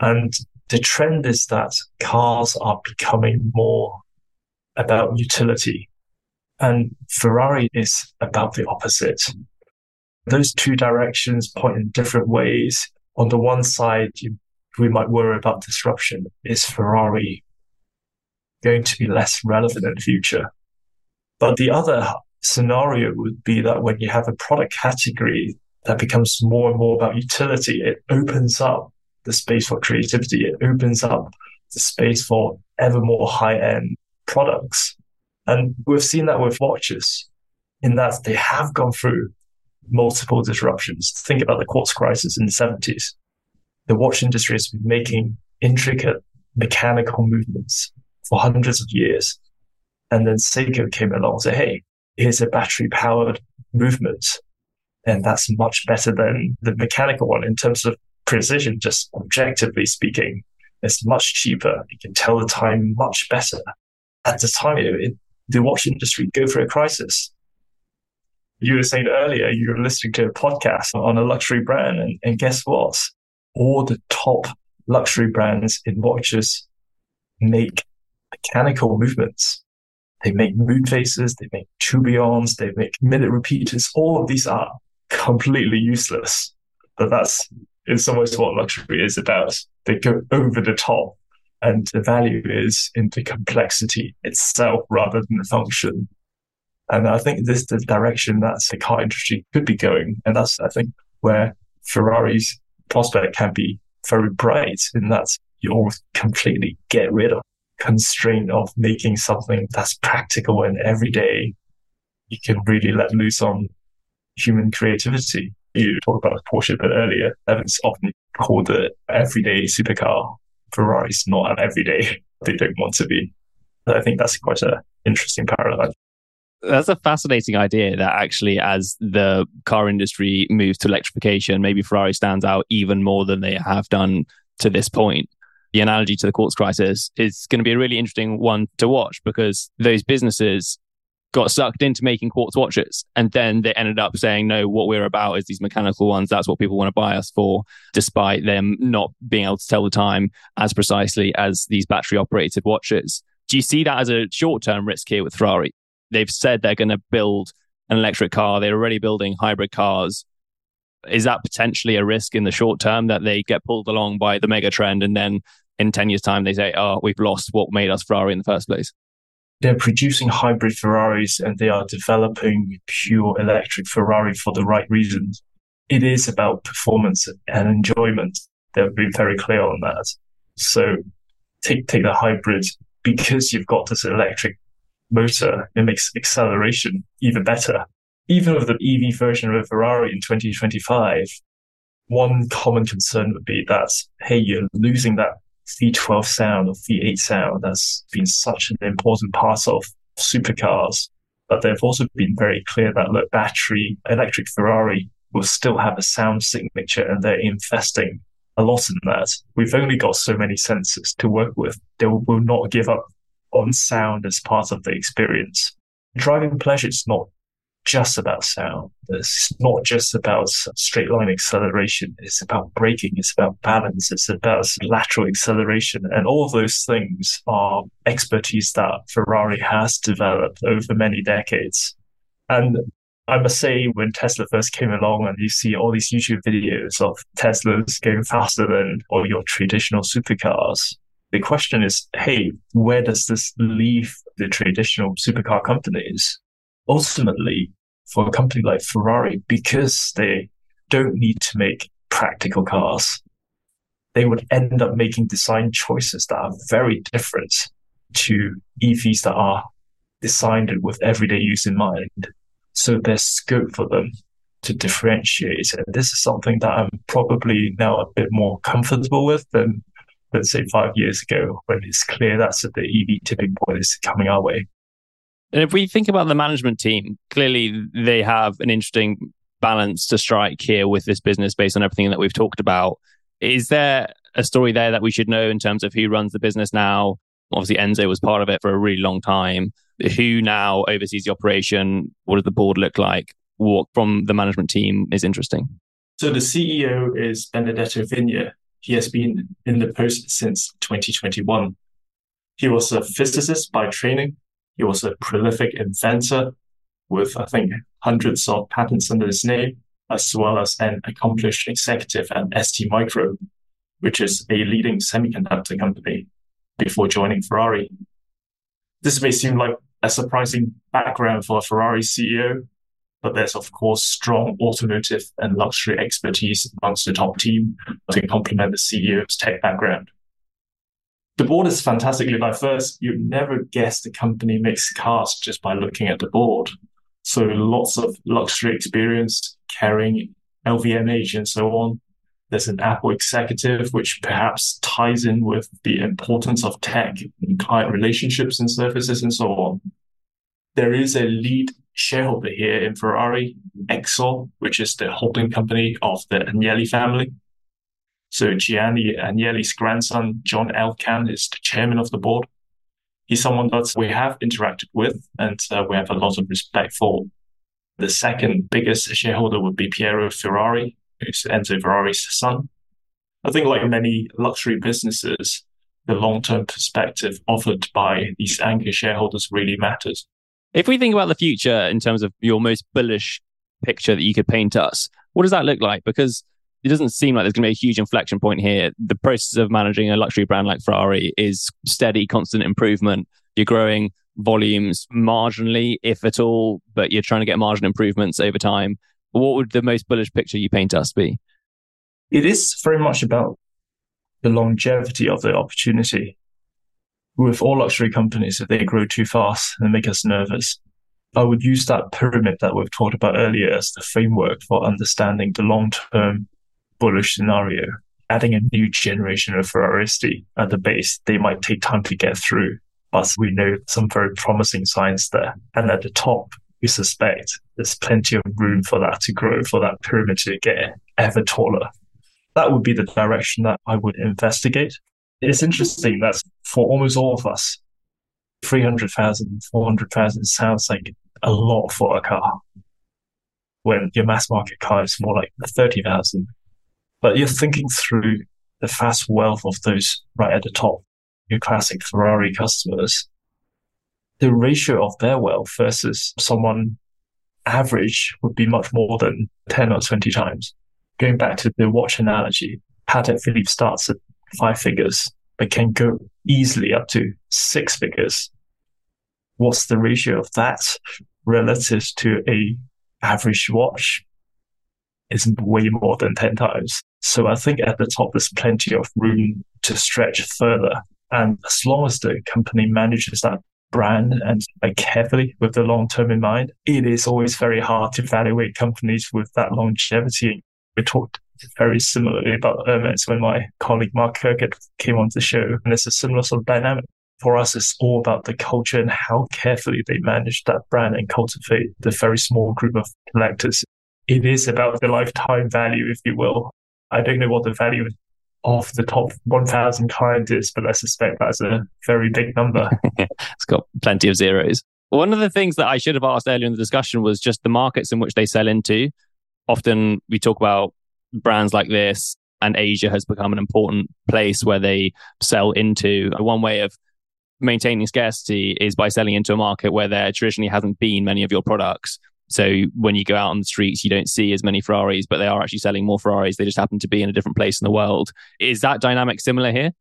And the trend is that cars are becoming more about utility and Ferrari is about the opposite. Those two directions point in different ways. On the one side, you, we might worry about disruption. Is Ferrari going to be less relevant in the future? But the other scenario would be that when you have a product category that becomes more and more about utility. It opens up the space for creativity. It opens up the space for ever more high end products. And we've seen that with watches in that they have gone through multiple disruptions. Think about the quartz crisis in the 70s. The watch industry has been making intricate mechanical movements for hundreds of years. And then Seiko came along and said, Hey, here's a battery powered movement and that's much better than the mechanical one in terms of precision, just objectively speaking. It's much cheaper. You can tell the time much better. At the time, it, the watch industry go through a crisis. You were saying earlier, you were listening to a podcast on a luxury brand, and, and guess what? All the top luxury brands in watches make mechanical movements. They make moon faces, they make tourbillons, they make minute repeaters. All of these are completely useless. But that's in some ways what luxury is about. They go over the top and the value is in the complexity itself rather than the function. And I think this is the direction that the car industry could be going. And that's, I think, where Ferrari's prospect can be very bright in that you almost completely get rid of constraint of making something that's practical and everyday. You can really let loose on human creativity. You talked about Porsche a bit earlier. Evans often called the everyday supercar. Ferrari's not an everyday. They don't want to be. I think that's quite an interesting paradigm. That's a fascinating idea that actually, as the car industry moves to electrification, maybe Ferrari stands out even more than they have done to this point. The analogy to the quartz crisis is going to be a really interesting one to watch because those businesses got sucked into making quartz watches. And then they ended up saying, no, what we're about is these mechanical ones. That's what people want to buy us for, despite them not being able to tell the time as precisely as these battery operated watches. Do you see that as a short term risk here with Ferrari? They've said they're going to build an electric car. They're already building hybrid cars. Is that potentially a risk in the short term that they get pulled along by the mega trend and then in 10 years' time they say, oh, we've lost what made us Ferrari in the first place? They're producing hybrid Ferraris and they are developing pure electric Ferrari for the right reasons. It is about performance and enjoyment. They've been very clear on that. So take, take the hybrid because you've got this electric motor. It makes acceleration even better. Even with the EV version of a Ferrari in 2025, one common concern would be that, hey, you're losing that V12 sound or V8 sound that's been such an important part of supercars. But they've also been very clear that look, battery electric Ferrari will still have a sound signature and they're investing a lot in that. We've only got so many sensors to work with. They will not give up on sound as part of the experience. Driving pleasure is not just about sound. It's not just about straight line acceleration. It's about braking. It's about balance. It's about lateral acceleration. And all those things are expertise that Ferrari has developed over many decades. And I must say, when Tesla first came along and you see all these YouTube videos of Teslas going faster than all your traditional supercars, the question is, hey, where does this leave the traditional supercar companies? Ultimately, for a company like Ferrari, because they don't need to make practical cars, they would end up making design choices that are very different to EVs that are designed with everyday use in mind. So there's scope for them to differentiate. And this is something that I'm probably now a bit more comfortable with than, let's say, five years ago when it's clear that the EV tipping point is coming our way. And if we think about the management team, clearly they have an interesting balance to strike here with this business based on everything that we've talked about. Is there a story there that we should know in terms of who runs the business now? Obviously, Enzo was part of it for a really long time who now oversees the operation? What does the board look like? What from the management team is interesting? So the CEO is Benedetto Vigna. He has been in the post since 2021. He was a physicist by training. He was a prolific inventor with, I think, hundreds of patents under his name, as well as an accomplished executive at ST Micro, which is a leading semiconductor company before joining Ferrari. This may seem like a surprising background for a Ferrari CEO, but there's of course strong automotive and luxury expertise amongst the top team to complement the CEO's tech background. The board is fantastically diverse. You'd never guess the company makes cars just by looking at the board. So lots of luxury experience carrying LVMH and so on. There's an Apple executive, which perhaps ties in with the importance of tech and client relationships and services and so on. There is a lead shareholder here in Ferrari, Exor, which is the holding company of the Agnelli family. So Gianni Agnelli's grandson, John Elkann, is the chairman of the board. He's someone that we have interacted with and uh, we have a lot of respect for. The second biggest shareholder would be Piero Ferrari, who's Enzo Ferrari's son. I think, like many luxury businesses, the long term perspective offered by these anchor shareholders really matters. If we think about the future in terms of your most bullish picture that you could paint us, what does that look like? Because it doesn't seem like there's going to be a huge inflection point here. The process of managing a luxury brand like Ferrari is steady, constant improvement. You're growing volumes marginally, if at all, but you're trying to get margin improvements over time what would the most bullish picture you paint us be? It is very much about the longevity of the opportunity. With all luxury companies, if they grow too fast and make us nervous, I would use that pyramid that we've talked about earlier as the framework for understanding the long term bullish scenario. Adding a new generation of Ferraristi at the base, they might take time to get through, but we know some very promising signs there. And at the top, we suspect there's plenty of room for that to grow, for that pyramid to get ever taller. That would be the direction that I would investigate. It's interesting that for almost all of us, 300,000, 400,000 sounds like a lot for a car. When your mass market car is more like 30,000. But you're thinking through the fast wealth of those right at the top, your classic Ferrari customers the ratio of their wealth versus someone average would be much more than 10 or 20 times. Going back to the watch analogy, Patek Philippe starts at five figures, but can go easily up to six figures. What's the ratio of that relative to a average watch? Is way more than 10 times. So I think at the top, there's plenty of room to stretch further. And as long as the company manages that brand and like carefully with the long term in mind, it is always very hard to evaluate companies with that longevity. We talked very similarly about Hermes when my colleague Mark Kirkett came on the show, and it's a similar sort of dynamic. For us, it's all about the culture and how carefully they manage that brand and cultivate the very small group of collectors. It is about the lifetime value, if you will. I don't know what the value of the top 1,000 clients is, but I suspect that's a very big number. it's got plenty of zeros. One of the things that I should have asked earlier in the discussion was just the markets in which they sell into. Often we talk about brands like this, and Asia has become an important place where they sell into. One way of maintaining scarcity is by selling into a market where there traditionally hasn't been many of your products. So when you go out on the streets, you don't see as many Ferraris, but they are actually selling more Ferraris. They just happen to be in a different place in the world. Is that dynamic similar here?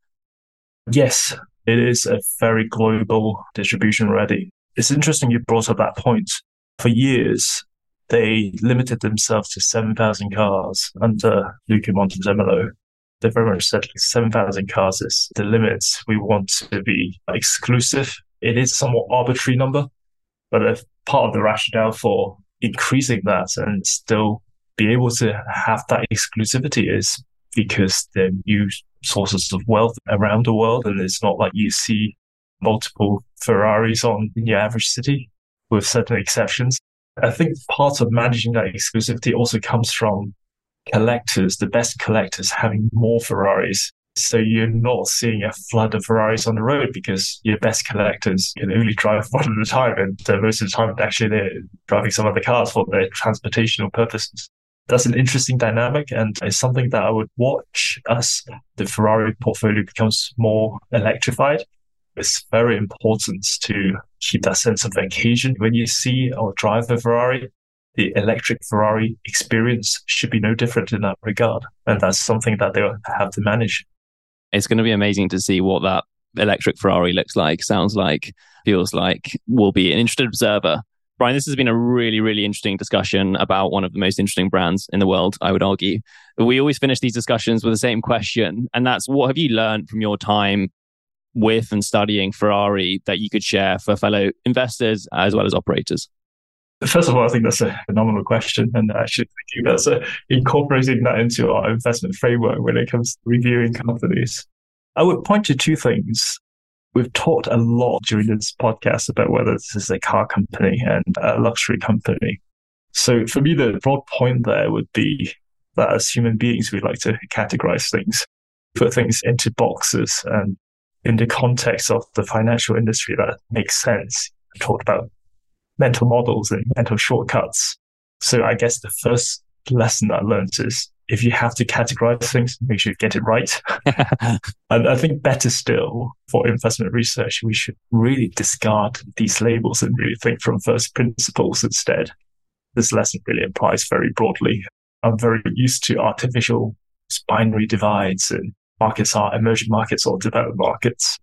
Yes, it is a very global distribution already. It's interesting you brought up that point. For years, they limited themselves to 7,000 cars under Luca Montezemolo. They very much said 7,000 cars is the limit. We want to be exclusive. It is somewhat arbitrary number, but a part of the rationale for increasing that and still be able to have that exclusivity is because they're new sources of wealth around the world. And it's not like you see multiple Ferraris on in your average city with certain exceptions. I think part of managing that exclusivity also comes from collectors, the best collectors having more Ferraris. So you're not seeing a flood of Ferraris on the road because your best collectors can only drive one at a time. And uh, most of the time, actually, they're driving some other cars for their transportational purposes. That's an interesting dynamic and it's something that I would watch as the Ferrari portfolio becomes more electrified it's very important to keep that sense of occasion. When you see or drive a Ferrari, the electric Ferrari experience should be no different in that regard. And that's something that they have to manage. It's going to be amazing to see what that electric Ferrari looks like, sounds like, feels like. Will be an interested observer. Brian, this has been a really, really interesting discussion about one of the most interesting brands in the world, I would argue. We always finish these discussions with the same question, and that's what have you learned from your time with and studying Ferrari that you could share for fellow investors as well as operators? First of all, I think that's a phenomenal question. And I should think that's a, incorporating that into our investment framework when it comes to reviewing companies. I would point to two things. We've talked a lot during this podcast about whether this is a car company and a luxury company. So for me, the broad point there would be that as human beings, we like to categorize things, put things into boxes and in the context of the financial industry that makes sense. I talked about mental models and mental shortcuts. So I guess the first lesson I learned is if you have to categorize things, make sure you get it right. and I think better still for investment research, we should really discard these labels and really think from first principles instead. This lesson really applies very broadly. I'm very used to artificial binary divides and markets are emerging markets or developed markets.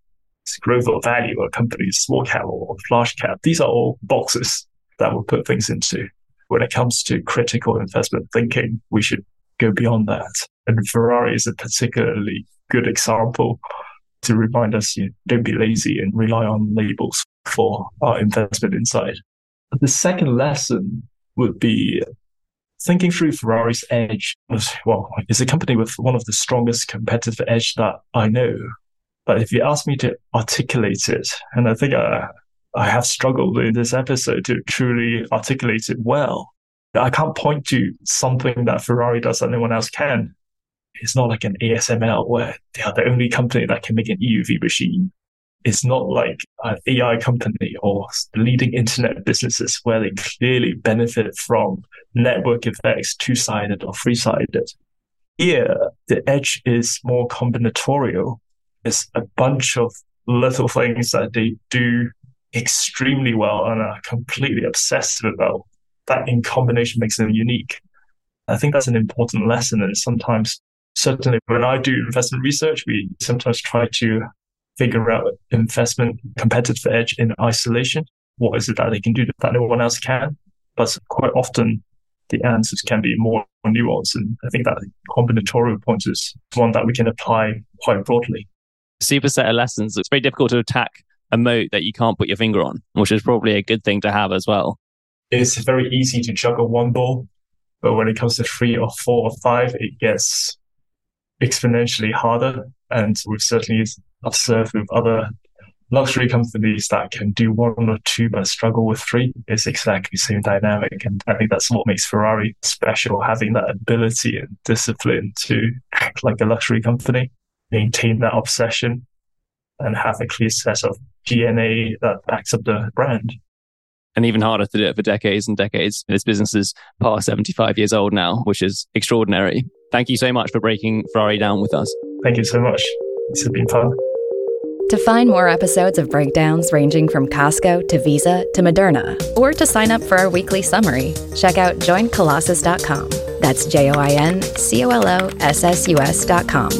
Growth or value or companies, small cap or large cap. These are all boxes that we'll put things into. When it comes to critical investment thinking, we should go beyond that. And Ferrari is a particularly good example to remind us you know, don't be lazy and rely on labels for our investment insight. The second lesson would be thinking through Ferrari's edge, well, it's a company with one of the strongest competitive edge that I know. But if you ask me to articulate it, and I think I, I have struggled in this episode to truly articulate it well, I can't point to something that Ferrari does that no one else can. It's not like an ASML where they are the only company that can make an EUV machine it's not like an AI company or leading internet businesses where they clearly benefit from network effects, two sided or three sided. Here, the edge is more combinatorial. It's a bunch of little things that they do extremely well and are completely obsessive about. That in combination makes them unique. I think that's an important lesson. And sometimes, certainly when I do investment research, we sometimes try to figure out investment competitive edge in isolation. What is it that they can do that no one else can? But quite often the answers can be more nuanced. And I think that combinatorial point is one that we can apply quite broadly. Super set of lessons. It's very difficult to attack a moat that you can't put your finger on, which is probably a good thing to have as well. It's very easy to juggle one ball, but when it comes to three or four or five, it gets exponentially harder. And we've certainly observed with other luxury companies that can do one or two but struggle with three It's exactly the same dynamic. And I think that's what makes Ferrari special, having that ability and discipline to act like a luxury company, maintain that obsession, and have a clear set of DNA that backs up the brand. and even harder to do it for decades and decades. This business is past 75 years old now, which is extraordinary. Thank you so much for breaking Ferrari down with us. Thank you so much. This has been fun. To find more episodes of breakdowns ranging from Costco to Visa to Moderna, or to sign up for our weekly summary, check out joincolossus.com. That's J O I N C O L O S S U S.com.